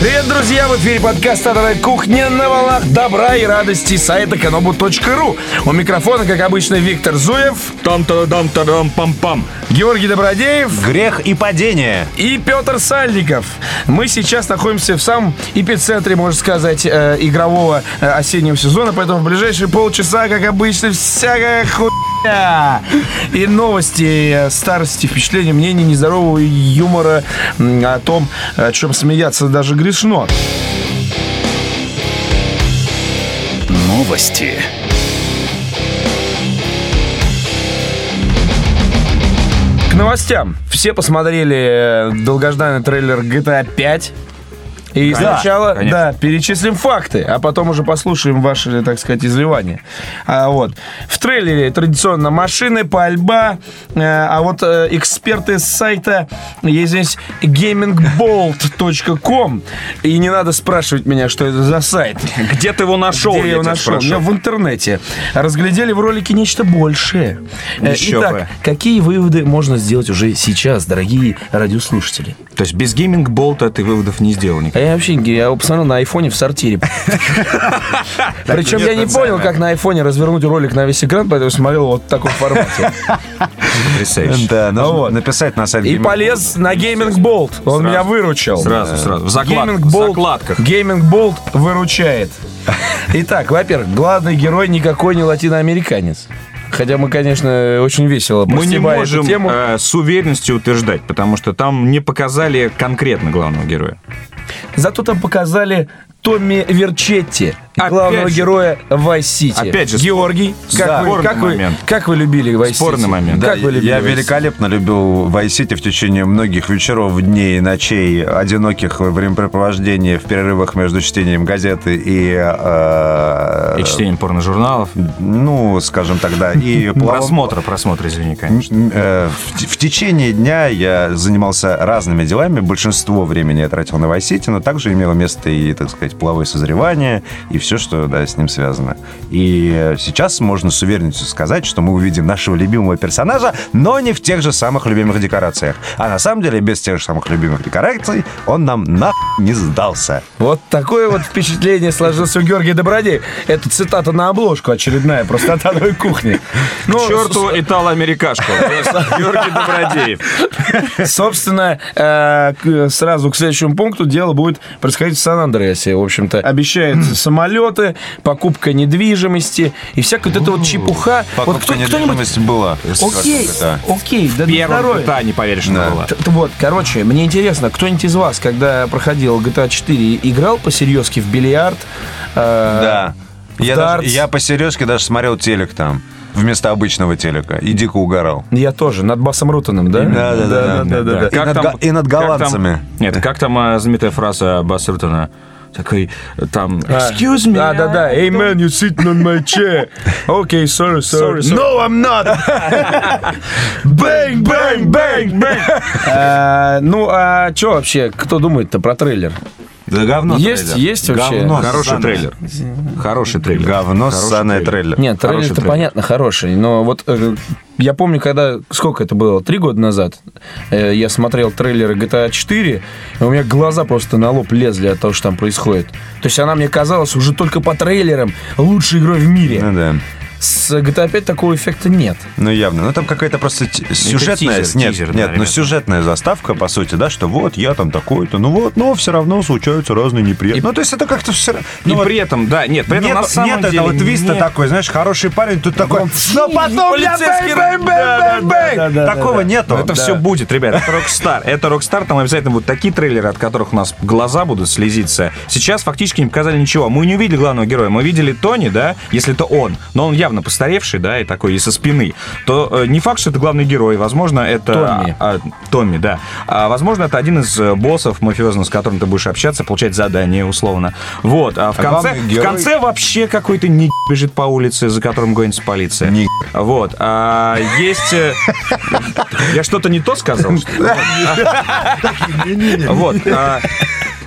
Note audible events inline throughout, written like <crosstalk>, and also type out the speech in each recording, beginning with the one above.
Привет, друзья! В эфире подкаст «Адовая кухня» на волнах добра и радости сайта kanobu.ru. У микрофона, как обычно, Виктор Зуев. там та дам та дам пам пам Георгий Добродеев. Грех и падение. И Петр Сальников. Мы сейчас находимся в самом эпицентре, можно сказать, э, игрового э, осеннего сезона, поэтому в ближайшие полчаса, как обычно, всякая хуйня. И новости, э, старости, впечатления, мнений, нездорового юмора о том, о чем смеяться даже грешно. Новости. Новостям. Все посмотрели э, долгожданный трейлер GTA 5. И сначала, конечно. да, перечислим факты, а потом уже послушаем ваши, так сказать, изливания. А, вот. В трейлере традиционно машины, пальба, э, а вот э, эксперты с сайта, я извиняюсь, gamingbolt.com, и не надо спрашивать меня, что это за сайт. Где ты его нашел? Где я его нашел? спрошу? Я в интернете. Разглядели в ролике нечто большее. Э, Еще Итак, бы. какие выводы можно сделать уже сейчас, дорогие радиослушатели? То есть без гейминг-болта ты выводов не сделал никак? А я вообще я его посмотрел на айфоне в сортире. <laughs> Причем нет, я не понял, как на айфоне развернуть ролик на весь экран, поэтому смотрел вот в таком формате. Потрясающе. Да, нужно вот. написать на сайт И полез на Gaming Bolt. Он меня выручил. Сразу, сразу. В закладках. Gaming Bolt выручает. Итак, во-первых, главный герой никакой не латиноамериканец. Хотя мы, конечно, очень весело Мы не можем тему. э, с уверенностью утверждать, потому что там не показали конкретно главного героя. Зато там показали Томми Верчетти, Опять главного же. героя Vice City. Опять же, Георгий, как, Да, вы, спорный как, вы, момент. как вы любили Vice Спорный City? момент. Как вы любили Я Vice великолепно любил Vice City в течение многих вечеров, дней ночей, одиноких времяпрепровождений в перерывах между чтением газеты и... э, И чтением порножурналов. Ну, скажем тогда, и <laughs> Просмотра, просмотра, извини, конечно. Э, В, в течение дня я занимался разными делами. Большинство времени я тратил на Vice City, но также имело место и, так сказать, половое созревание и все, что да, с ним связано. И э, сейчас можно с уверенностью сказать, что мы увидим нашего любимого персонажа, но не в тех же самых любимых декорациях. А на самом деле, без тех же самых любимых декораций, он нам нахуй не сдался. Вот такое вот впечатление сложилось у Георгия Добродея. Это цитата на обложку очередная, просто от одной кухни. Ну, К черту итало-америкашку. Георгий Добродеев. Собственно, э, сразу к следующему пункту дело будет происходить в Сан-Андреасе. В общем-то, обещают самолеты, покупка недвижимости и всякая вот эта вот чепуха. Вот Покупка кто- кто-нибудь... недвижимости была. Окей, окей, да здоровье. GTA не поверишь, что Да. было. Т- т- Вот, короче, мне интересно, кто-нибудь из вас, когда проходил GTA 4, играл по-серьезки в бильярд? Э, Да. Я, даже, я по-серьезки даже смотрел телек там вместо обычного телека и дико угорал. Я тоже, над Басом Рутаном, да? Да, да, да, да, да. И над га- и над как там- голландцами. Нет, как там а, знаменитая фраза Басса Рутона? Такой, там, excuse me. Да, да, да. Hey man, you're sitting on my chair. Okay, sorry, sorry. No, I'm not. Bang, bang, bang, bang. Ну, а что вообще, кто думает-то про трейлер? Да говно Есть, трейлер. есть вообще? Говно. Хороший ссаное. трейлер. Хороший трейлер. Говно ссаное трейлер. Нет, трейлер-то трейлер. понятно, хороший, но вот э, я помню, когда, сколько это было, три года назад, э, я смотрел трейлеры GTA 4, и у меня глаза просто на лоб лезли от того, что там происходит. То есть она мне казалась уже только по трейлерам лучшей игрой в мире. Ну да. С GTA 5 такого эффекта нет. Ну явно. Ну там какая-то просто сюжетная... тизер, нет, тизер, да, нет, ну ребят. сюжетная заставка, по сути, да, что вот я там такой-то, ну вот, но все равно случаются разные неприятности. Ну то есть это как-то все... И при этом, да, нет, при этом нет, на самом нет деле этого твиста не- такой, знаешь, хороший парень, тут такой, но потом я полицейский bang, bang, bang, bang, bang». да, да, да, Такого да. нету. Это все будет, ребят. Это Rockstar. Это Rockstar. Там обязательно будут такие трейлеры, от которых у нас глаза будут слезиться. Сейчас фактически не показали ничего. Мы не увидели главного героя. Мы видели Тони, да, если это он. Но он явно постаревший, да, и такой и со спины. То э, не факт, что это главный герой. Возможно, это... Томми. а, а, Томми, да. А, возможно, это один из э, боссов мафиозных, с которым ты будешь общаться, получать задание, условно. Вот. А в А конце, главный в герой- конце вообще какой-то не бежит по улице, за которым гонится полиция. Ни- Вот. А, есть... э, Я что-то не то сказал? <laughs> Вот.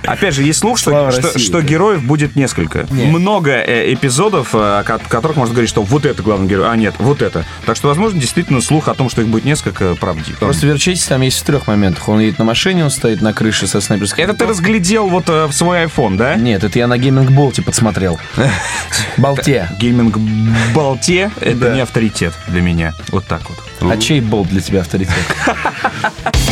Опять же, есть слух, что, что, что героев будет несколько. Нет. Много э, эпизодов, э, о ко- которых можно говорить, что вот это главный герой, а нет, вот это. Так что, возможно, действительно слух о том, что их будет несколько, правдив. Просто Верчетис там есть в трех моментах. Он едет на машине, он стоит на крыше со снайперской. Это ты разглядел вот э, в свой iPhone, да? Нет, это я на гейминг <laughs> болте подсмотрел. Болте. Гейминг Болте — это не авторитет для меня. Вот так вот. А чей болт для тебя авторитет? <laughs>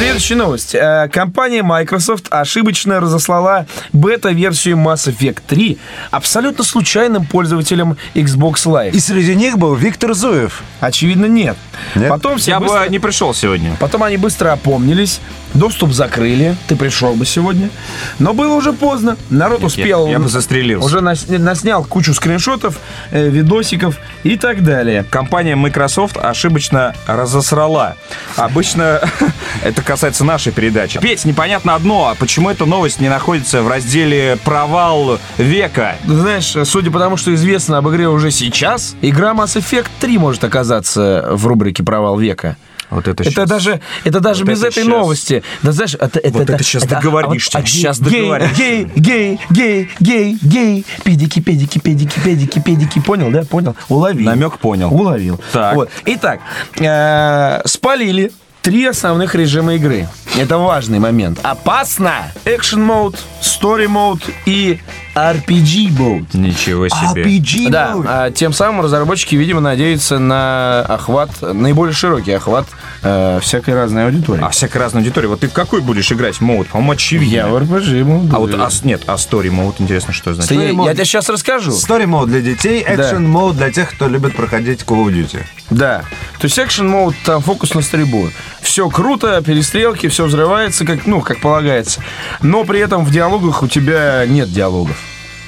Следующая новость. Э, Компания Microsoft ошибочно разослала бета-версию Mass Effect 3 абсолютно случайным пользователям Xbox Live. И среди них был Виктор Зуев. Очевидно, нет. Нет? Потом все Я быстро- бы не пришел сегодня. Потом они быстро опомнились, доступ закрыли, ты пришел бы сегодня. Но было уже поздно, народ успел. я бы застрелился. Уже нас- наснял кучу скриншотов, э, видосиков и так далее. Компания Microsoft ошибочно разосрала. Обычно <laughs> это касается нашей передачи. Петь, непонятно одно, а почему эта новость не находится в разделе «Провал века»? Знаешь, судя по тому, что известно об игре уже сейчас, игра Mass Effect 3 может оказаться в рубрике «Провал века». Вот это, Это даже, это даже Вот без это этой щас. новости. Да знаешь, это, это, Вот это щас договоришься, а вот- а щас гей, договоришься. Гей, гей, гей, гей, гей, педики, педики, педики, педики, педики. Понял, да? Понял? Уловил. Намек понял. Уловил. Так. Вот. Итак, э, спалили три основных режима игры. Это важный момент. Опасно! Action мод, Story мод и RPG мод. Ничего себе. RPG Да, mode. а тем самым разработчики, видимо, надеются на охват, наиболее широкий охват э, всякой разной аудитории. А всякая разная аудитория. Вот ты в какой будешь играть мод? По-моему, очевидно. Я в RPG буду. А вот, а, нет, а story mode, интересно, что значит? я, Story mode. я тебе сейчас расскажу. Story мод для детей, экшен мод для тех, кто любит проходить Call of Duty. Да. То есть экшен мод, там фокус на стрельбу. Все круто, перестрелки, все взрывается, как, ну, как полагается. Но при этом в диалогах у тебя нет диалогов.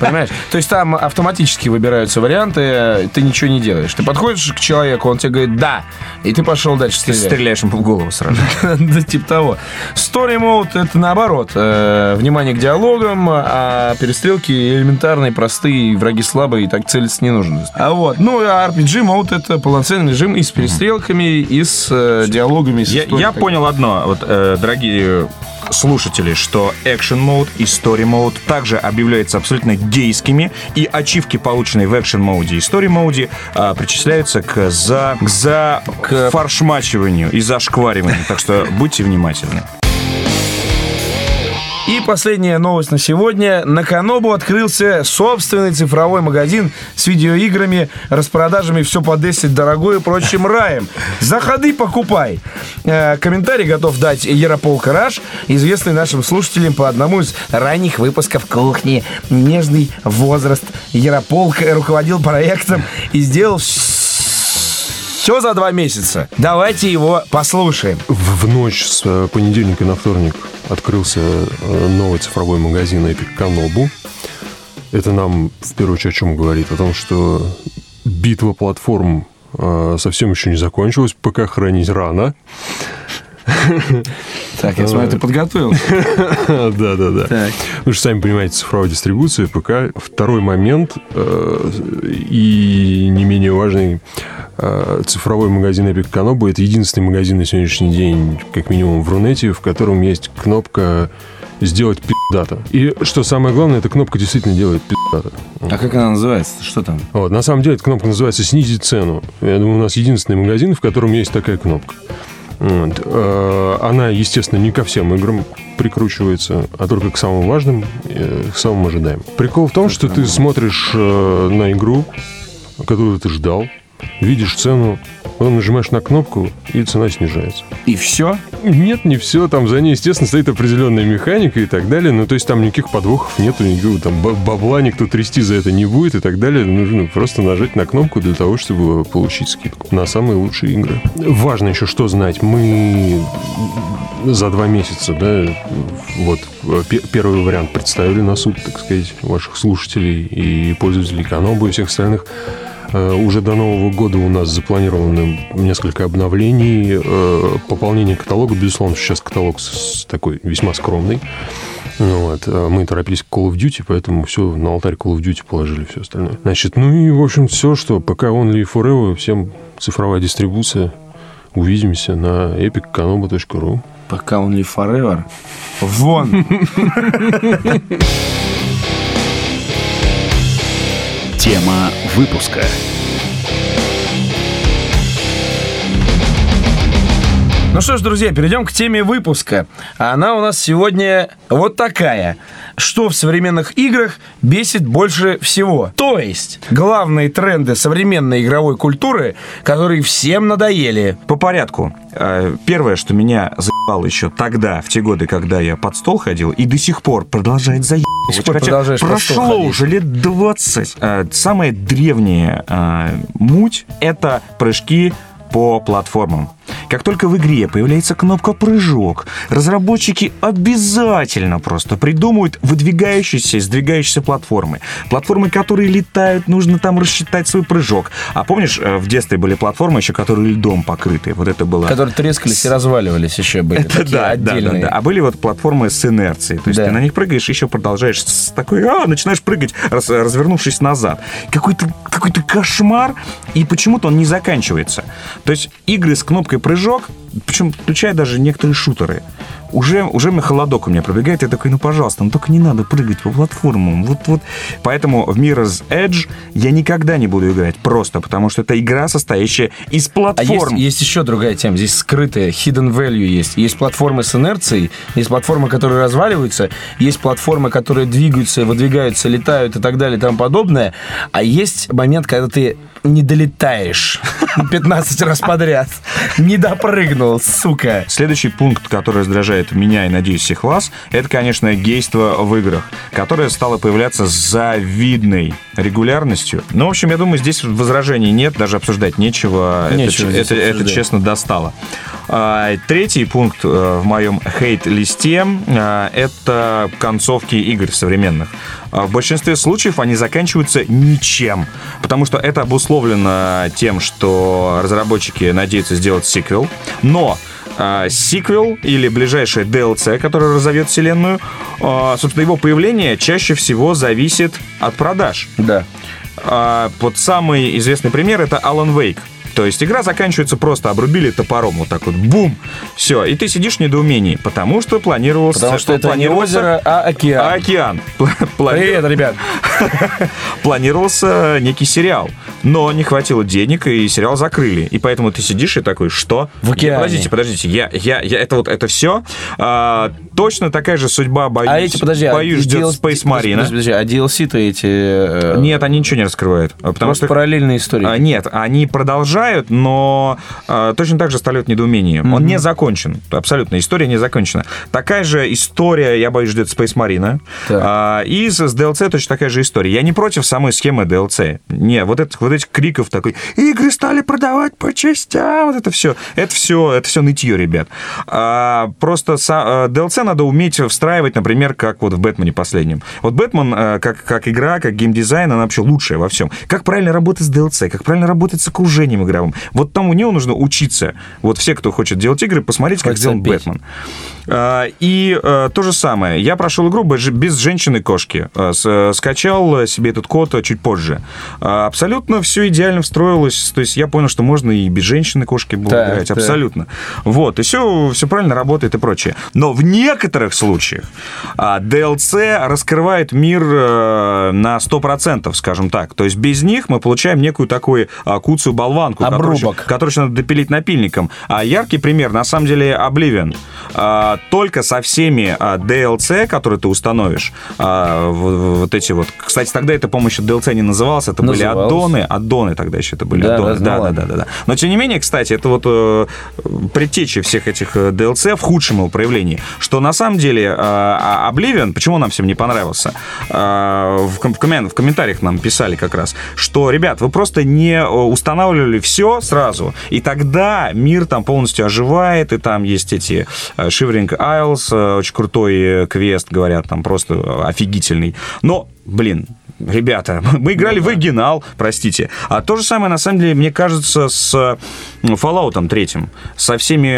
Понимаешь? То есть там автоматически выбираются варианты, ты ничего не делаешь. Ты подходишь к человеку, он тебе говорит «да», и ты пошел дальше Ты стрелять. стреляешь ему в голову сразу. <laughs> Да, типа того. Story mode это наоборот. э, внимание к диалогам, а перестрелки элементарные, простые, враги слабые, и так целиться не нужно. А вот. Ну, а RPG mode это полноценный режим и с перестрелками, и с э, диалогами. Я, я понял одно, вот, э, дорогие слушатели, что Action Mode и Story Mode также объявляются абсолютно гейскими, и ачивки, полученные в Mode и Mode, а, причисляются к за, к за к фаршмачиванию и зашквариванию. Так что будьте внимательны. Последняя новость на сегодня. На Канобу открылся собственный цифровой магазин с видеоиграми, распродажами все по 10 дорогой и прочим раем. Заходи, покупай. Э, комментарий готов дать Яропол Караш, известный нашим слушателям по одному из ранних выпусков «Кухни». Нежный возраст. Яропол руководил проектом и сделал все за два месяца. Давайте его послушаем. В, в ночь с э, понедельника на вторник открылся э, новый цифровой магазин Epic Kanobu. Это нам в первую очередь о чем говорит? О том, что битва платформ э, совсем еще не закончилась, ПК хранить рано. <laughs> Так, я смотрю, ты подготовился. <laughs> Да, да, да. Вы же сами понимаете, цифровая дистрибуция ПК. Второй момент э, и не менее важный э, цифровой магазин Epic Kanobu это единственный магазин на сегодняшний день, как минимум в Рунете, в котором есть кнопка сделать пиздата. И что самое главное, эта кнопка действительно делает пиздата. А как она называется? Что там? Вот, на самом деле эта кнопка называется «Снизить цену». Я думаю, у нас единственный магазин, в котором есть такая кнопка. Вот. Э, Она, естественно, не ко всем играм прикручивается, а только к самым важным, к самым ожидаемым. Прикол в том, что ты смотришь э, на игру, которую ты ждал, видишь цену, потом нажимаешь на кнопку, и цена снижается. И все? Нет, не все. Там за ней, естественно, стоит определенная механика и так далее. Ну, то есть там никаких подвохов нету, никакого там ба- бабла никто трясти за это не будет и так далее. Нужно просто нажать на кнопку для того, чтобы получить скидку на самые лучшие игры. Важно еще что знать. Мы за два месяца, да, вот пе- первый вариант представили на суд, так сказать, ваших слушателей и пользователей Канобу и всех остальных. Э, Уже до Нового года у нас запланировано несколько обновлений, э, пополнение каталога. Безусловно, сейчас каталог такой весьма скромный. Ну Вот. э, Мы торопились к Call of Duty, поэтому все на алтарь Call of Duty положили все остальное. Значит, ну и, в общем, все, что пока Only Forever, всем цифровая дистрибуция. Увидимся на epiccanoba.ru. Пока он ли forever. Вон. Тема выпуска. Ну что ж, друзья, перейдем к теме выпуска. Она у нас сегодня вот такая. Что в современных играх бесит больше всего? То есть, главные тренды современной игровой культуры, которые всем надоели. По порядку. Э, Первое, что меня заебало еще тогда, в те годы, когда я под стол ходил, и до сих пор продолжает заебывать. Хотя прошло уже лет 20. Э, Самая древняя муть — это прыжки по платформам. Как только в игре появляется кнопка «Прыжок», разработчики обязательно просто придумают выдвигающиеся и сдвигающиеся платформы. Платформы, которые летают, нужно там рассчитать свой прыжок. А помнишь, э, в детстве были платформы еще, которые льдом покрыты? Вот это было... Которые трескались и разваливались еще были. Это да, да, да, отдельные. да. А были вот платформы с инерцией. То есть Да. ты на них прыгаешь, еще продолжаешь с такой, а, начинаешь прыгать, раз- развернувшись назад. Какой-то какой кошмар, и почему-то он не заканчивается. То есть игры с кнопкой прыжок, причем включая даже некоторые шутеры, уже, уже мне холодок у меня пробегает, я такой, ну, пожалуйста, ну, только не надо прыгать по платформам. Вот, вот. Поэтому в Mirror's Edge я никогда не буду играть просто, потому что это игра, состоящая из А платформ. есть, есть еще другая тема. Здесь скрытая, hidden value есть. Есть платформы с инерцией, есть платформы, которые разваливаются, есть платформы, которые двигаются, выдвигаются, летают и так далее и тому подобное. А есть момент, когда ты не долетаешь <laughs> 15 раз подряд. Не допрыгнул, сука. Следующий пункт, который раздражает меня и, надеюсь, всех вас, это, конечно, гейство в играх, которое стало появляться с завидной регулярностью. Ну, в общем, я думаю, здесь возражений нет, даже обсуждать нечего. Нечего это, это, это, честно, достало. А, Третий пункт э, в моем хейт-листе э, это концовки игр современных. А В большинстве случаев они заканчиваются ничем, потому что это обусловлено тем, что разработчики надеются сделать сиквел, но а, сиквел или ближайшее DLC, которое разовьет вселенную, собственно, его появление чаще всего зависит от продаж. Да. А, Вот самый известный пример это Alan Wake. То есть игра заканчивается просто, обрубили топором, вот так вот, бум, все, и ты сидишь в недоумении, потому что планировался... Потому что это не планировался- озеро, а океан. а океан. Привет, ребят. <laughs> Планировался некий сериал, но не хватило денег, и сериал закрыли. И поэтому ты сидишь и такой, что? В океане. Подождите, подождите, я, я, я, это вот, это все? Точно такая же судьба, боюсь, А эти, подожди, а боюсь, ждет DL Space Marine. Подожди, подожди, а DLC-то эти... э, Нет, они ничего не раскрывают. а Потому Просто что параллельные истории. А, Нет, они продолжают, но а, точно так же оставляют недоумение. Он не закончен. Абсолютно. История не закончена. Такая же история, я боюсь, ждет Space Marine. Так. А, и с, с DLC точно такая же история. Я не против самой схемы DLC. Не, вот, этих вот этих криков такой, игры стали продавать по частям, вот это все. Это все, это все нытье, ребят. А, просто э, DLC надо уметь встраивать, например, как вот в Бэтмене последнем. Вот Бэтмен э, как, как игра, как геймдизайн, она вообще лучшая во всем. Как правильно работать с DLC, как правильно работать с окружением игровым. Вот там у него нужно учиться. Вот все, кто хочет делать игры, посмотрите, как сделан. Бэтмен. А, И э, то же самое. Я прошел игру без женщины-кошки. Э, э, Скачал себе этот код э, чуть позже. Абсолютно все идеально встроилось. То есть я понял, что можно и без женщины-кошки было Так, играть. так. Абсолютно. Вот. И все, все правильно работает и прочее. Но в некоторых случаях а, DLC раскрывает мир э, на 100%, скажем так. То есть без них мы получаем некую такую а, куцую болванку, которую Обрубок. который еще надо допилить напильником. А яркий пример, на самом деле, Oblivion. А, только со всеми а, DLC, которые ты установишь, а, вот эти вот... Кстати, тогда это, по-моему, еще DLC не называлось, это были Называлось. аддоны. Аддоны тогда еще это были Да, аддоны. да, Да, да, да, да. Но, тем не менее, кстати, это вот э, предтечи всех этих э, DLC в худшем его проявлении. Что, на самом деле, э, а- почему нам всем не понравился? Э, В, ком- в коммен- в комментариях нам писали как раз, что, ребят, вы просто не э, устанавливали все сразу, и тогда мир там полностью оживает, и там есть эти Shivering Isles, очень крутой квест, говорят, там просто офигительный. Но, блин, Ребята, <laughs> мы играли в оригинал, простите. А то же самое, на самом деле, мне кажется, с Fallout третьим, со всеми,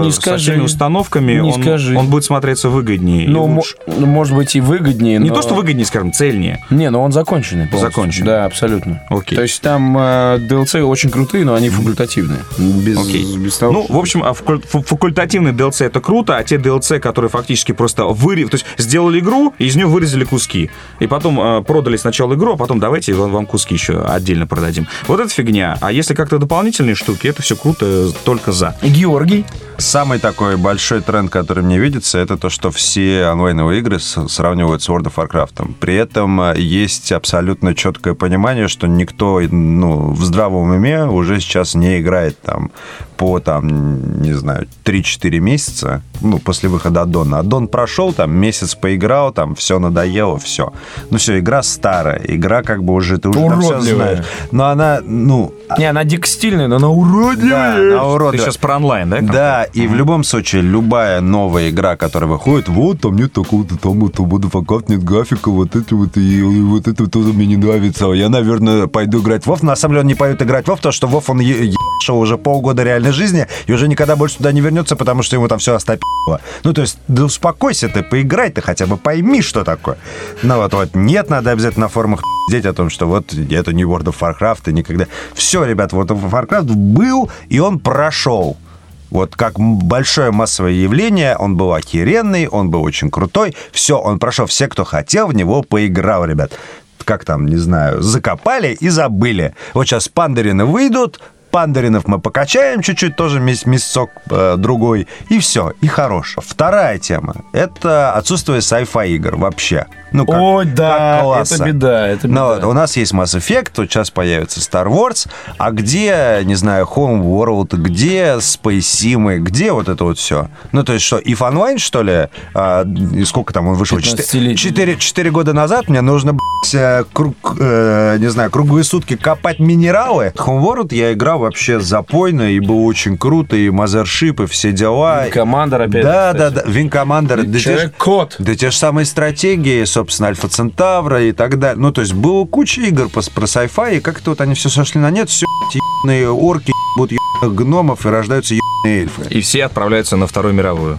э, Не со скажи. всеми установками, Не он, скажи. он будет смотреться выгоднее. Ну, лучше. ну, может быть, и выгоднее, Не но- то, что выгоднее, скажем, цельнее. Не, но он законченный полностью. Законченный. Да, абсолютно. Окей. То есть там э, DLC очень крутые, но они факультативные. Без, Окей. без того, Ну, в общем, а факуль- фу- факультативный DLC это круто, а те DLC, которые фактически просто вырезали, то есть сделали игру, и из нее вырезали куски. И потом э, продали сначала игру, а потом давайте вам, вам куски еще отдельно продадим. Вот это фигня. А если как-то дополнительные штуки, это все круто, э, только за. Георгий. Самый такой большой тренд, который мне видится, это то, что все онлайновые игры с- сравнивают с World of Warcraft. При этом э, есть абсолютно четкое понимание, что никто ну, в здравом уме уже сейчас не играет там по, там, не знаю, 3-4 месяца, ну, после выхода аддона. Аддон прошел, там, месяц поиграл, там, все надоело, все. Ну, все, игра старая, игра как бы уже, ты уже там все Уродливая. знаешь. Но она, ну, Не, она дико стильная, но она уродливая. да, она Ты уродливая. сейчас про онлайн, да? Да, и в любом случае, любая новая игра, которая выходит, вот, там нет такого-то, там вот World of Warcraft, нет графика, вот это вот, и, и вот это тоже мне не нравится. Я, наверное, пойду играть в WoW. На самом деле он не пойдет играть в WoW, потому что WoW он е- ебашил уже полгода реальной жизни, и уже никогда больше туда не вернется, потому что ему там все остопило. Ну, то есть, да успокойся ты, поиграй ты хотя бы, пойми, что такое. Ну, вот, вот, нет, надо обязательно на форумах пиздеть о том, что вот это не World of Warcraft, и никогда... Все, ребят, of Warcraft был, и он прошел. Вот как большое массовое явление, он был охеренный, он был очень крутой. Все, он прошел. Все, кто хотел, в него поиграл, ребят. Как там, не знаю, закопали и забыли. Вот сейчас пандарины выйдут, пандаринов мы покачаем чуть-чуть, тоже месяцок э, другой, и все, и хорош. Вторая тема – это отсутствие sci-fi игр вообще. Ну, как- Ой, да, как класса. это беда, это Ну, беда. вот, у нас есть Mass Effect, вот сейчас появится Star Wars, а где, не знаю, Home World, где Space Sim, где вот это вот все? Ну, то есть что, if Online, что ли? А, и сколько там он вышел? 15-летний. Четыре, четыре года назад мне нужно, блядь, э, круг, э, не знаю, круглые сутки копать минералы. Home World я играл вообще запойно, и было очень круто, и Mothership, и все дела. Командор опять. Да, кстати. да, да, Commander. да Человек-кот. да те же самые стратегии, собственно, Альфа Центавра и так далее. Ну, то есть было куча игр по- про sci-fi, и как-то вот они все сошли на нет, все ебаные орки ебаных гномов и рождаются ебаные эльфы. И все отправляются на Вторую мировую.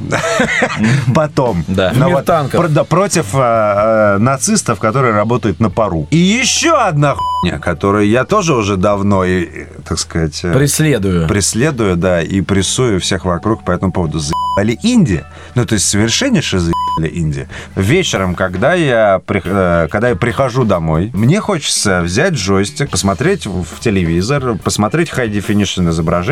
<laughs> Потом. Да. Но вот танков. про- да, против а, а, нацистов, которые работают на пару. И еще одна хуйня, которую я тоже уже давно, и, так сказать... э, Преследую. преследую, да, и прессую всех вокруг по этому поводу. Заебали Инди. Ну, то есть совершеннейше заебали Инди. Вечером, когда я, э, когда я прихожу домой, мне хочется взять джойстик, посмотреть в в телевизор, посмотреть high definition изображение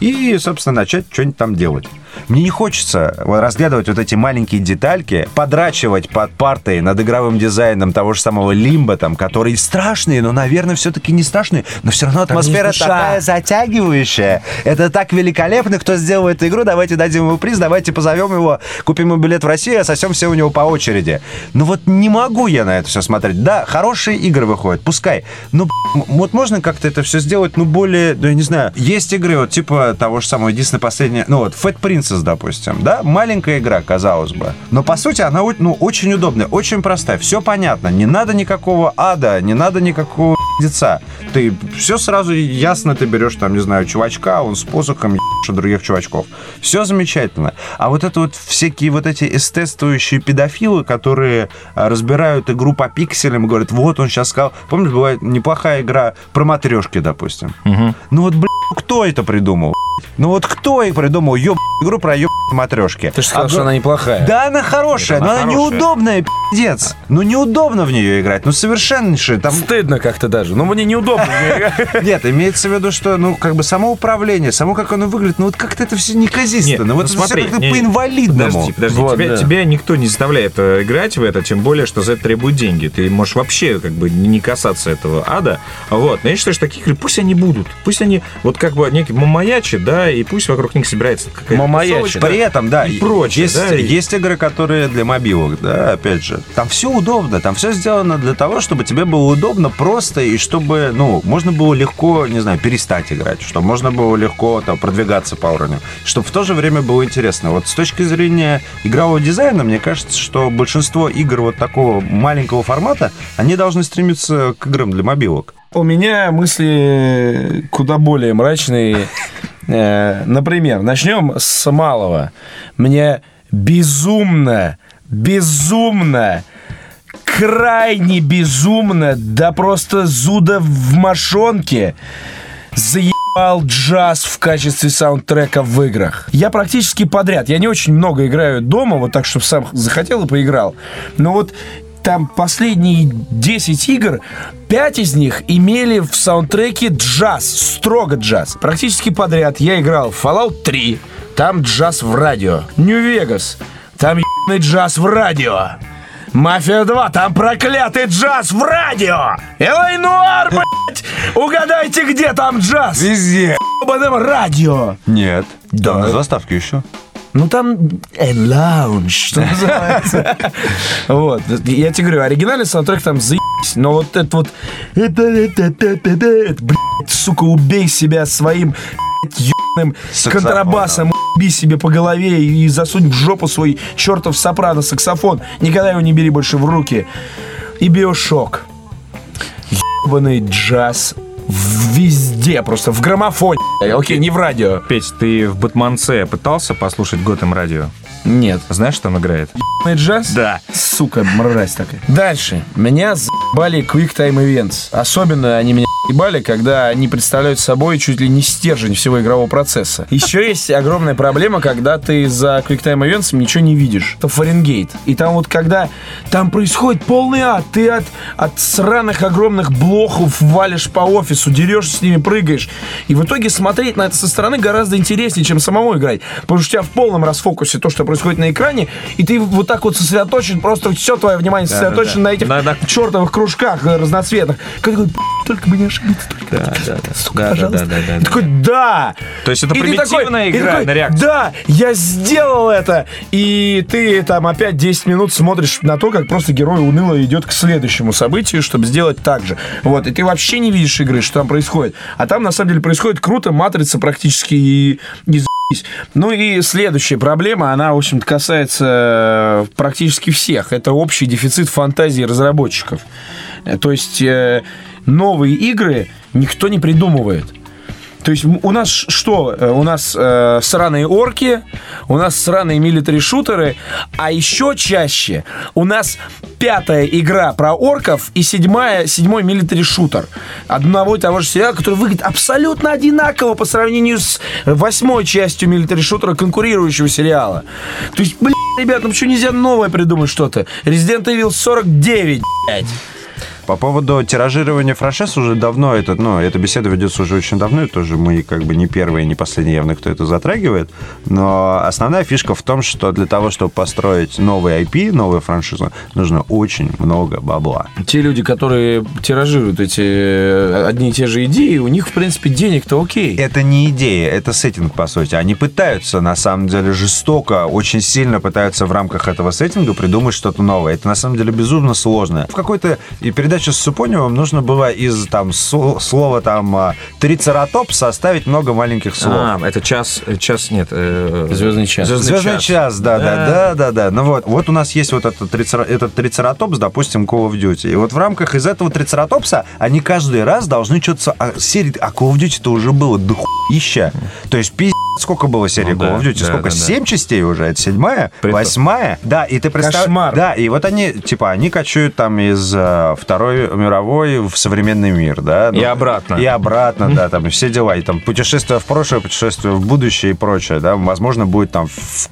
и, собственно, начать что-нибудь там делать. Мне не хочется разглядывать вот эти маленькие детальки, подрачивать под партой над игровым дизайном того же самого Лимба, там, которые страшные, но, наверное, все-таки не страшные, но все равно атмосфера такая затягивающая. Это так великолепно, кто сделал эту игру, давайте дадим ему приз, давайте позовем его, купим ему билет в Россию, а сосем все у него по очереди. Ну вот не могу я на это все смотреть. Да, хорошие игры выходят, пускай. Ну, вот можно как-то это все сделать, ну, более, ну, я не знаю, есть игры, вот типа того же самого, единственное последнее, ну, вот, Fat Princess, допустим, да, маленькая игра, казалось бы. Но, по сути, она, ну, очень удобная, очень простая, все понятно, не надо никакого ада, не надо никакого деца. Ты все сразу ясно, ты берешь там, не знаю, чувачка, он с посохом ебашит других чувачков. Все замечательно. А вот это вот всякие вот эти эстетствующие педофилы, которые а, разбирают игру по пикселям и говорят, вот он сейчас сказал. Помнишь, бывает неплохая игра про матрешки, допустим. Ну вот, блин, кто это придумал? Ну вот кто и придумал ёб игру про ёб матрешки? Ты же сказал, А что она неплохая. да, она хорошая, Она но она хорошая. неудобная, пиздец. Ну, неудобно в нее играть. Ну, совершеннейшая. Там Стыдно как-то даже. Ну, мне неудобно. <laughs> нет, имеется в виду, что, ну, как бы само управление, само как оно выглядит, ну, вот как-то это все неказисто. Ну, вот ну, смотри, все как-то по-инвалидному. Подожди, тебя, никто не заставляет э, играть в это, тем более, что за это требуют деньги. Ты можешь вообще как бы не касаться этого ада. Вот. Но я считаю, что таких игр пусть они будут. Пусть они вот как бы некий мамаячи, да, и пусть вокруг них собирается какая-то Мамаячи. При этом, да, И прочее, есть, да, и- есть игры, которые для мобилок, да, опять же. Там все удобно, там все сделано для того, чтобы тебе было удобно просто, и чтобы, ну, можно было легко, не знаю, перестать играть, чтобы можно было легко там, продвигаться по уровню, чтобы в то же время было интересно. Вот с точки зрения игрового дизайна, мне кажется, что большинство игр вот такого маленького формата, они должны стремиться к играм для мобилок. У меня мысли куда более мрачные <laughs> Э, Например, начнем с малого. Мне безумно, безумно, крайне безумно, да просто зуда в мошонке заебал джаз в качестве саундтрека в играх. Я практически подряд. Я не очень много играю дома, вот так, чтобы сам захотел и поиграл. Но вот там последние 10 игр, 5 из них имели в саундтреке джаз, строго джаз. Практически подряд я играл в Fallout 3, там джаз в радио. Нью-Вегас, там ебаный джаз в радио. Мафия 2, там проклятый джаз в радио! Элай Нуар, блядь! Угадайте, где там джаз? Везде. Ебаном радио! Нет. Да. На заставке еще. Ну там and lounge, что называется. <laughs> Вот. Я тебе говорю, оригинальный саундтрек там заебись. Но вот это вот... Это, это, это, это, это, блядь, сука, убей себя своим ебаным контрабасом, уби себе по голове и засунь в жопу свой чертов сопрано саксофон. Никогда его не бери больше в руки. И биошок. Ебаный джаз везде, просто в граммофоне. Окей, не в радио. Петь, ты в Батманце пытался послушать Готэм радио? Нет. Знаешь, что там играет? Ебаный джаз? Да. Сука, мразь такая. Дальше. Меня заебали Quick Time Events. Особенно они меня ебали, когда они представляют собой чуть ли не стержень всего игрового процесса. Еще есть огромная проблема, когда ты за Quick Time Events ничего не видишь. Это Фаренгейт. И там вот когда там происходит полный ад, ты от, от сраных огромных блохов валишь по офису, дерешься с ними, прыгаешь. И в итоге смотреть на это со стороны гораздо интереснее, чем самому играть. Потому что у тебя в полном расфокусе то, что происходит на экране, и ты вот так вот сосредоточен, просто все твое внимание сосредоточено на этих Да, да. чертовых кружках э, разноцветных. Как такой, «Б***ь, только бы не ошибиться, только Да, да, да. сука, Да, да, пожалуйста. да, да, да, И такой, да! То есть это И примитивная такой- игра такой, на реакцию? Да, я сделал это! И ты там опять 10 минут смотришь на то, как просто герой уныло идет к следующему событию, чтобы сделать так же. Вот, и ты вообще не видишь игры, что там происходит. А там, на самом деле, происходит круто, матрица практически и, и за***ись. Ну и следующая проблема, она, в общем-то, касается э, практически всех. Это общий дефицит фантазии разработчиков. То есть э, новые игры никто не придумывает. То есть у нас что? Э, У нас э, сраные орки, у нас сраные милитари-шутеры, а еще чаще у нас пятая игра про орков и седьмая, седьмой милитари-шутер одного и того же сериала, который выглядит абсолютно одинаково по сравнению с восьмой частью милитари-шутера конкурирующего сериала. То есть, блин, ребят, ну почему нельзя новое придумать что-то? Resident Evil 49, блядь. По поводу тиражирования франшиз уже давно это, ну, эта беседа ведется уже очень давно, и тоже мы как бы не первые, не последние явно, кто это затрагивает. Но основная фишка в том, что для того, чтобы построить новый IP, новую франшизу, нужно очень много бабла. те люди, которые тиражируют эти э, одни и те же идеи, у них, в принципе, денег-то окей. Это не идея, это сеттинг, по сути. Они пытаются, на самом деле, жестоко, очень сильно пытаются в рамках этого сеттинга придумать что-то новое. Это, на самом деле, безумно сложно. В какой-то и передаче с Супоневым нужно было из там слова там а, трицератопс составить много маленьких слов. А, это час, час нет. э, Звездный час. Звездный час, да, да, да, да, да. Ну вот, вот у нас есть вот этот, этот трицератопс, допустим, Call of Duty. И вот в рамках из этого трицератопса они каждый раз должны что-то... А, серии, а Call of Duty-то уже было до хуища. То есть пиздец, сколько было серий Ну Call of да, Duty? да, сколько? да, да. Семь частей уже? Это седьмая? Восьмая? Да, и ты представляешь... Кошмар. Да, и вот они, типа, они кочуют там из э, Второй мировой в современный мир, да? И обратно. И обратно, да, там и все дела. И там путешествие в прошлое, путешествие в будущее и прочее, да. Возможно, будет там в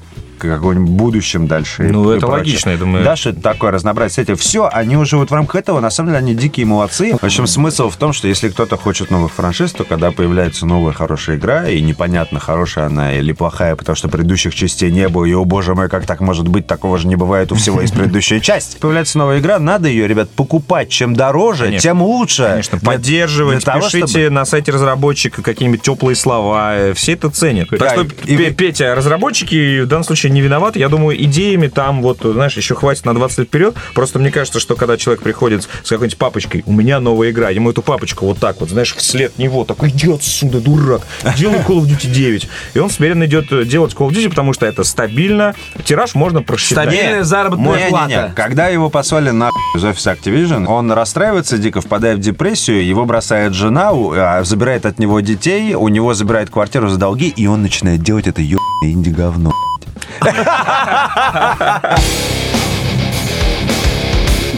каком-нибудь будущем дальше. и- Ну, и это прочее. логично, я думаю. Да, что это такое разнообразие. Кстати, все, они уже вот в рамках этого, на самом деле, они дикие молодцы. В общем, смысл в том, что если кто-то хочет новых франшиз, то когда появляется новая хорошая игра, и непонятно, хорошая она или плохая, потому что предыдущих частей не было, и, о боже мой, как так может быть, такого же не бывает у всего из предыдущей <laughs> части. Появляется новая игра, надо ее, ребят, покупать. Чем дороже, Конечно. тем лучше. Конечно, Для- поддерживать, для того, пишите чтобы- на сайте разработчика какие-нибудь теплые слова, э, все это ценят. Да, так что, и- Пе- Петя, разработчики в данном случае не виноваты. Я думаю, идеями там вот, знаешь, еще хватит на 20 лет вперед. Просто мне кажется, что когда человек приходит с какой-нибудь папочкой, у меня новая игра, ему эту папочку вот так вот, знаешь, вслед него, такой, иди отсюда, дурак, делай Call of Duty 9. И он смиренно идет э, делать Call of Duty, потому что это стабильно, тираж можно просчитать. Стабильная заработная плата. Когда его послали на <laughs> из офиса Activision, он расстраивается дико, впадает в депрессию, его бросает жена, а, забирает от него детей, у него забирает квартиру за долги, и он начинает делать это ебаное инди-говно.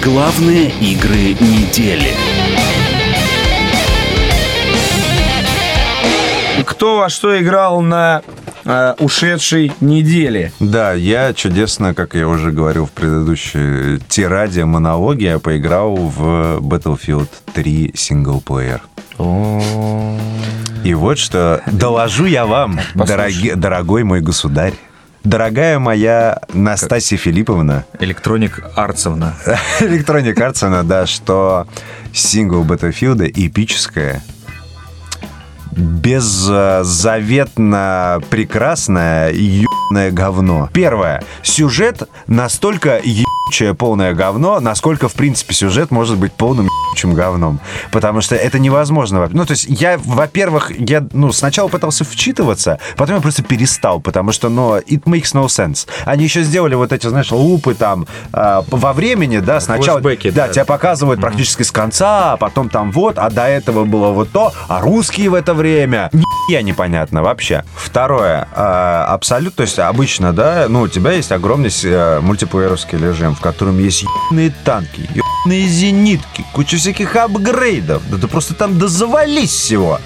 Главные игры недели. Кто во что играл на э, ушедшей неделе? Да, я чудесно, как я уже говорил в предыдущей тираде, монологе, я поиграл в Battlefield 3 синглплеер. И вот что доложу я вам, дороги- дорогой мой государь. Дорогая моя Настасья Филипповна, Электроник Арцевна. <laughs> Arts, она, да, что сингл Battlefield эпическая, беззаветно прекрасное ебаное говно. Первое. Сюжет настолько ебучее полное говно, насколько, в принципе, сюжет может быть полным ебучим говном. Потому что это невозможно. Ну, то есть я, во-первых, я, ну, сначала пытался вчитываться, потом я просто перестал, потому что, ну, it makes no sense. Они еще сделали вот эти, знаешь, лупы там а, во времени, да, сначала... Флешбеки, да, да. тебя показывают практически с конца, а потом там вот, а до этого было вот то, а русские в это время. Нихуя непонятно вообще. Второе. а, абсолютно, то есть обычно, да, ну, у тебя есть огромный э, мультиплееровский режим, в котором есть ебаные танки, ебаные зенитки, куча всяких апгрейдов. Да ты просто там да завались всего.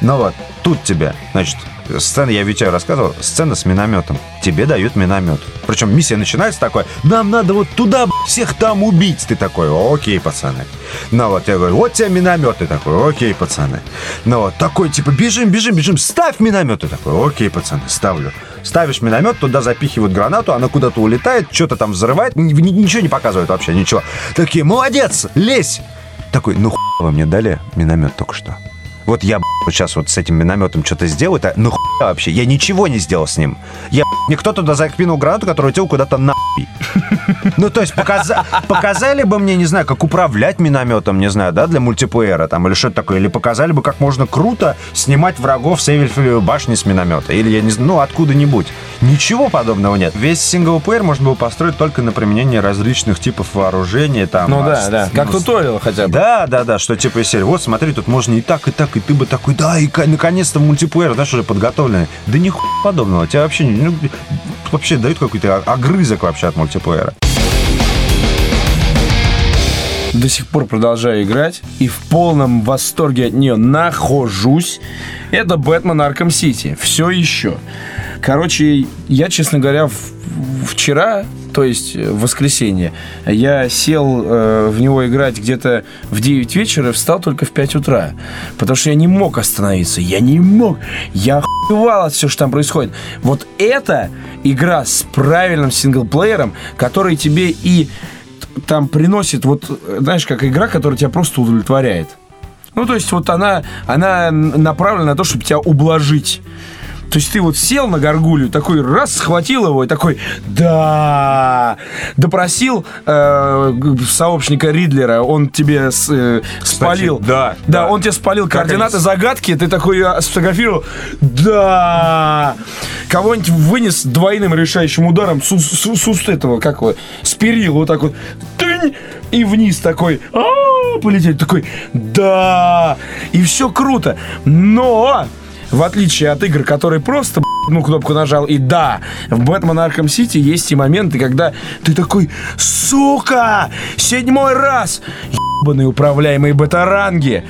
Ну вот, тут тебе, значит, сцена, я ведь рассказывал, сцена с минометом. Тебе дают миномет. Причем миссия начинается такой, нам надо вот туда всех там убить. Ты такой, окей, пацаны. Ну вот, я говорю, вот тебе миномет. Ты такой, окей, пацаны. Ну вот, такой, типа, бежим, бежим, бежим, ставь миномет. Ты такой, окей, пацаны, ставлю. Ставишь миномет, туда запихивают гранату, она куда-то улетает, что-то там взрывает, ни- ни- ничего не показывает вообще, ничего. Такие, молодец, лезь. Такой, ну хуй вы мне дали миномет только что. Вот я вот сейчас вот с этим минометом что-то сделаю, это ну хуй вообще, я ничего не сделал с ним. Я мне кто туда закинул гранату, которая улетела куда-то нахуй. Ну, то есть показа- показали бы мне, не знаю, как управлять минометом, не знаю, да, для мультиплеера там, или что-то такое, или показали бы, как можно круто снимать врагов с Эйфелевой башни с миномета, или, я не знаю, ну, откуда-нибудь. Ничего подобного нет. Весь синглплеер можно было построить только на применении различных типов вооружения, там... Ну а, да, с- да. ну, Как с- туториал хотя бы. да, да, да, что типа из серии, вот смотри, тут можно и так, и так, и ты бы такой, да, и наконец-то мультиплеер, знаешь, уже подготовленный. Да ни хуя подобного, тебя вообще, ну, вообще дают какой-то огрызок вообще от мультиплеера. До сих пор продолжаю играть и в полном восторге от нее нахожусь. Это Бэтмен Арком Сити. Все еще. Короче, я, честно говоря, в- вчера, то есть в воскресенье, я сел э, в него играть где-то в 9 вечера и встал только в 5 утра. Потому что я не мог остановиться. Я не мог. Я охуевал от всего, что там происходит. Вот это игра с правильным синглплеером, который тебе и там приносит, вот, знаешь, как игра, которая тебя просто удовлетворяет. Ну, то есть вот она, она направлена на то, чтобы тебя ублажить. То есть ты вот сел на горгулью, такой раз схватил его и такой, да, допросил э, сообщника Ридлера, он тебе с- э, спалил. да, да, да. он тебе спалил Как координаты они- загадки, ты такой ее сфотографировал, да, кого-нибудь вынес двойным решающим ударом с, с, с уст этого, как его, с перил, вот так вот, тынь, и вниз такой, «А-а-а», полететь, такой, да, и все круто, но в отличие от игр, которые просто ну, кнопку нажал и да, в Бэтмен Арkham Сити есть и моменты, когда ты такой, сука, седьмой раз, ебаные управляемые батаранги,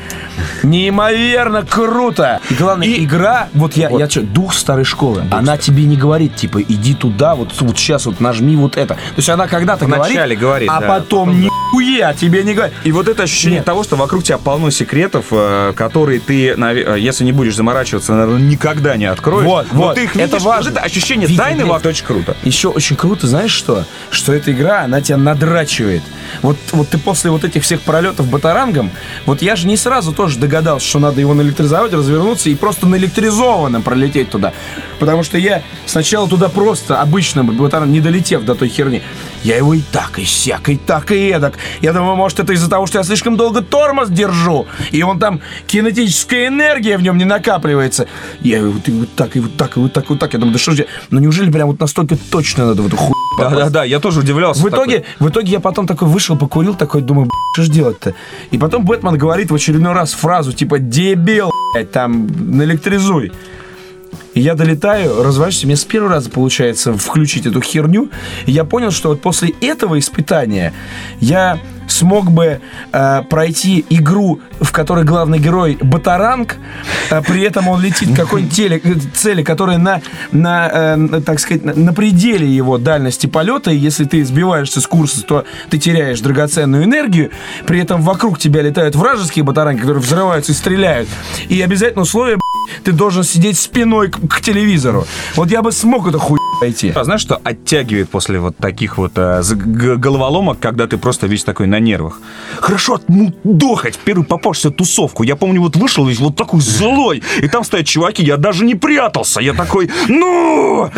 неимоверно круто. И главное, игра, вот я, я чё, дух старой школы, она тебе не говорит, типа, иди туда, вот, вот сейчас вот нажми вот это. То есть она когда-то Вначале говорит, а да, потом нихуя тебе не говорит. И вот это ощущение Нет. того, что вокруг тебя полно секретов, э, которые ты, э, если не будешь заморачиваться, наверное, никогда не откроешь. Вот, Но вот, ты их это важно. Вот это ощущение Видно, тайны вот очень круто. Еще очень круто, знаешь что? Что эта игра, она тебя надрачивает. Вот, вот ты после вот этих всех пролетов батарангом, вот я же не сразу тоже догадался, что надо его наэлектризовать, развернуться и просто наэлектризованным пролететь туда. Потому что я сначала туда просто, обычно, вот не долетев до той херни, я его и так, и сяк, и так, и эдак. Я думаю, может, это из-за того, что я слишком долго тормоз держу, и он там, кинетическая энергия в нем не накапливается. Я его вот, и вот так, и вот так, и вот так, и вот так. Я думаю, да что же, ну неужели прям вот настолько точно надо в эту хуй Да-да-да, я тоже удивлялся. в такой. итоге, в итоге я потом такой вышел, покурил, такой, думаю, «Б***ь, что ж делать-то? И потом Бэтмен говорит в очередной раз фразу, типа, дебил, блядь, там, наэлектризуй. И я долетаю, разворачиваюсь, мне с первого раза получается включить эту херню. И я понял, что вот после этого испытания я смог бы э, пройти игру, в которой главный герой Батаранг, а при этом он летит к какой-нибудь теле- э, цели, которая на, на э, так сказать, на, пределе его дальности полета, и если ты сбиваешься с курса, то ты теряешь драгоценную энергию, при этом вокруг тебя летают вражеские батаранги, которые взрываются и стреляют. И обязательно условие, ты должен сидеть спиной к, к телевизору. Вот я бы смог эту хуй пройти. А знаешь, что оттягивает после вот таких вот а, г- головоломок, когда ты просто весь такой на нервах? Хорошо отмудохать первую попавшуюся тусовку. Я помню, вот вышел весь вот такой злой, и там стоят чуваки, я даже не прятался. Я такой, ну!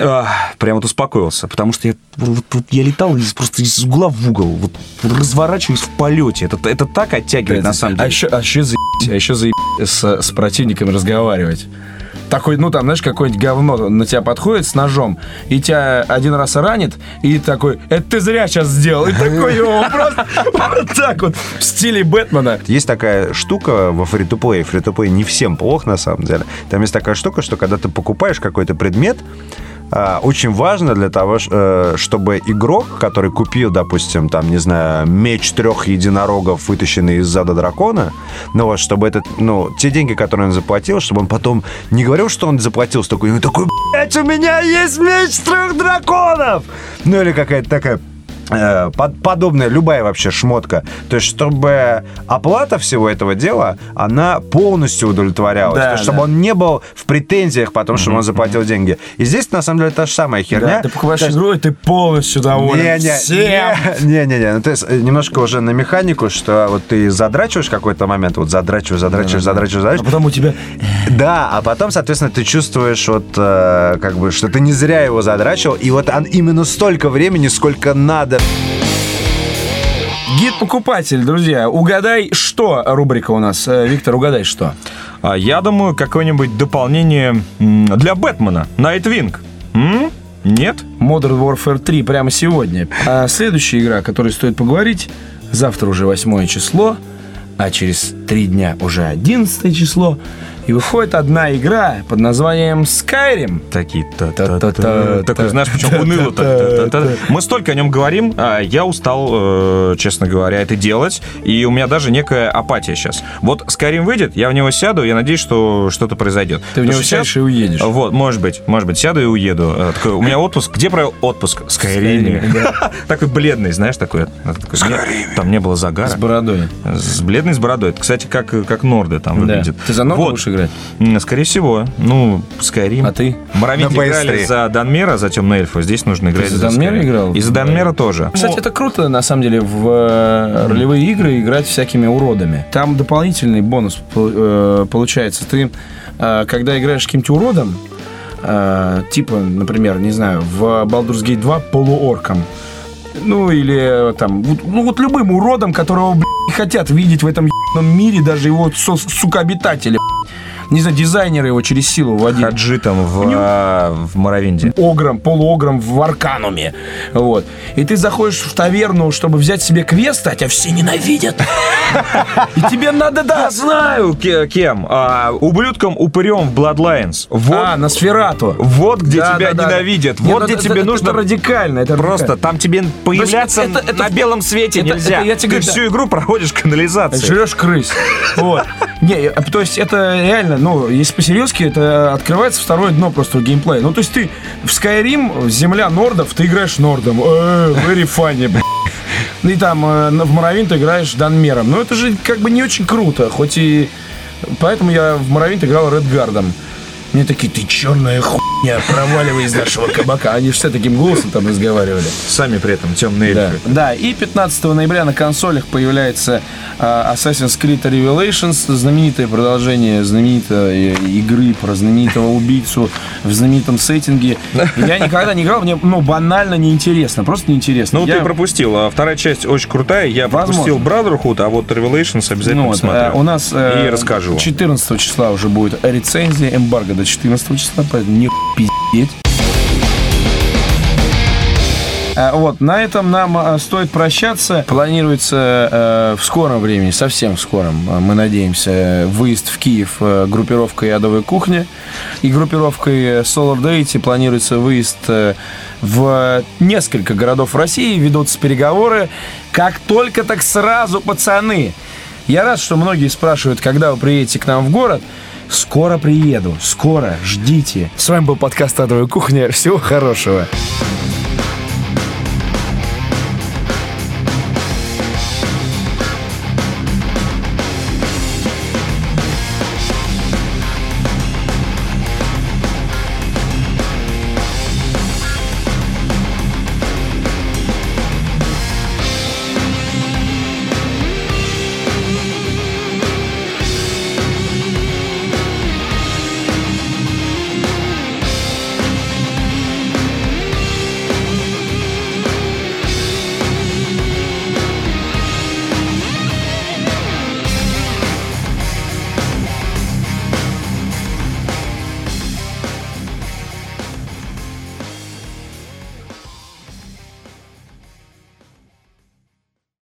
А, Прям вот успокоился, потому что я, вот, вот я летал из, просто из угла в угол, вот разворачиваюсь в полете. Это, это так оттягивает, на самом А деле. еще, а еще заебись, а еще заебись с, с противниками разговаривать. Такой, ну там, знаешь, какое-нибудь говно на тебя подходит с ножом, и тебя один раз ранит, и такой, это ты зря сейчас сделал. И такой его просто <laughs> вот так вот в стиле Бэтмена. Есть такая штука во фри-то-плей. Фри-то-плей не всем плох, на самом деле. Там есть такая штука, что когда ты покупаешь какой-то предмет, очень важно для того, э, чтобы игрок, который купил, допустим, там, не знаю, меч трех единорогов, вытащенный из зада дракона, ну вот, чтобы этот, ну, те деньги, которые он заплатил, чтобы он потом не говорил, что он заплатил столько, и он такой, блядь, у меня есть меч трех драконов! Ну или какая-то такая под- подобная, любая вообще шмотка. То есть, чтобы оплата всего этого дела, она полностью удовлетворялась. Да, То есть, чтобы да. он не был в претензиях, потому что он заплатил деньги. И здесь, на самом деле, та же самая херня. Да, ты покупаешь игру, и ты полностью доволен. всем. Не-не-не, ну, то есть э, немножко уже на механику, что вот ты задрачиваешь какой-то момент, вот задрачиваешь, задрачиваешь, задрачиваешь, А задрачиваешь. потом у тебя... <laughs> Да, а потом, соответственно, ты чувствуешь вот э, как бы, что ты не зря его задрачивал, и вот он именно столько времени, сколько надо. Гид-покупатель, друзья, угадай, что рубрика у нас. Э, Виктор, угадай, что. А я думаю, какое-нибудь дополнение для Бэтмена. М? Нет? Modern Warfare 3 прямо сегодня. А следующая игра, о которой стоит поговорить, завтра уже 8 число, а через три дня уже 11 число, и выходит одна игра под названием Skyrim. Такие Та-та-та, Такой, знаешь, почему уныло то Мы столько о нем говорим, а я устал, э, честно говоря, это делать, и у меня даже некая апатия сейчас. Вот Skyrim выйдет, я в него сяду, я надеюсь, что что-то произойдет. Ты в него сядешь и уедешь. Вот, может быть, может быть, сяду и уеду. Э, такой, у меня отпуск. Где провел отпуск? Скайриме. <laughs> Такой бледный, знаешь, такой. Скайриме. Там не было загара. С бородой. С бледный с бородой. Это, кстати, как, как Норды там Да. выглядит. Ты за будешь играть? Скорее всего. Ну, Skyrim. А ты? Моровики На PS3. играли за Данмера, за Темный эльф. а Здесь нужно играть за Данмера Skyrim. играл? И за Данмера тоже. Кстати, это круто, на самом деле, в э, ролевые игры играть всякими уродами. Там дополнительный бонус э, получается. Ты, э, когда играешь каким-то уродом, типа, например, не знаю, в Baldur's Gate 2 полуорком, ну, или э, там, ну, вот любым уродом, которого, блядь, хотят видеть в этом мире даже его, сука, обитатели. Не знаю, дизайнеры его через силу вводили Хаджи там в, а, в Моровинде. огром, полуогром в Аркануме. Вот. И ты заходишь в таверну, чтобы взять себе квест, а тебя все ненавидят. И тебе надо, да, Знаю, ке- кем. А, ублюдком упырем в Bloodlines. А, на Сферату. вот где тебя ненавидят. Не, вот ну где тебе нужно... Радикально. Просто там тебе появляться на белом свете нельзя. Ты всю игру <laughs> проходишь канализацией. Жрешь крыс. Вот. <laughs> Не, то есть это реально, ну, если по-серьезки, это открывается второе дно просто в геймплее. Ну, то есть ты в Skyrim, земля нордов, ты играешь нордом. Э, very funny. И там э, в Моровин ты играешь Данмером. Ну, это же как бы не очень круто, хоть и... Поэтому я в Моровин играл Редгардом. Мне такие, ты черная хуйня, проваливай из нашего кабака. Они все таким голосом там разговаривали. Сами при этом темные Да. эльфы. да, и 15 ноября на консолях появляется а, Assassin's Creed Revelations, знаменитое продолжение знаменитой э, игры про знаменитого убийцу в знаменитом сеттинге. Я никогда не играл, мне ну, банально неинтересно, просто неинтересно. Ну, Я- ты пропустил. А вторая часть очень крутая. Я Возможно. пропустил Brotherhood, а вот Revelations обязательно Ну вот, посмотрю. э, у нас э, И расскажу вам. 14 числа уже будет рецензия, эмбарго до 14 числа, поэтому не пиздеть. Э, Вот, на этом нам э, стоит прощаться. Планируется э, в скором времени, совсем в скором, э, мы надеемся, выезд в Киев э, группировкой «Адовая кухня» и группировкой э, Solar Deity планируется выезд в несколько городов России, ведутся переговоры. Как только, так сразу, пацаны! Я рад, что многие спрашивают, когда вы приедете к нам в город. Скоро приеду, скоро, ждите. С вами был подкаст «Адовая кухня». Всего хорошего.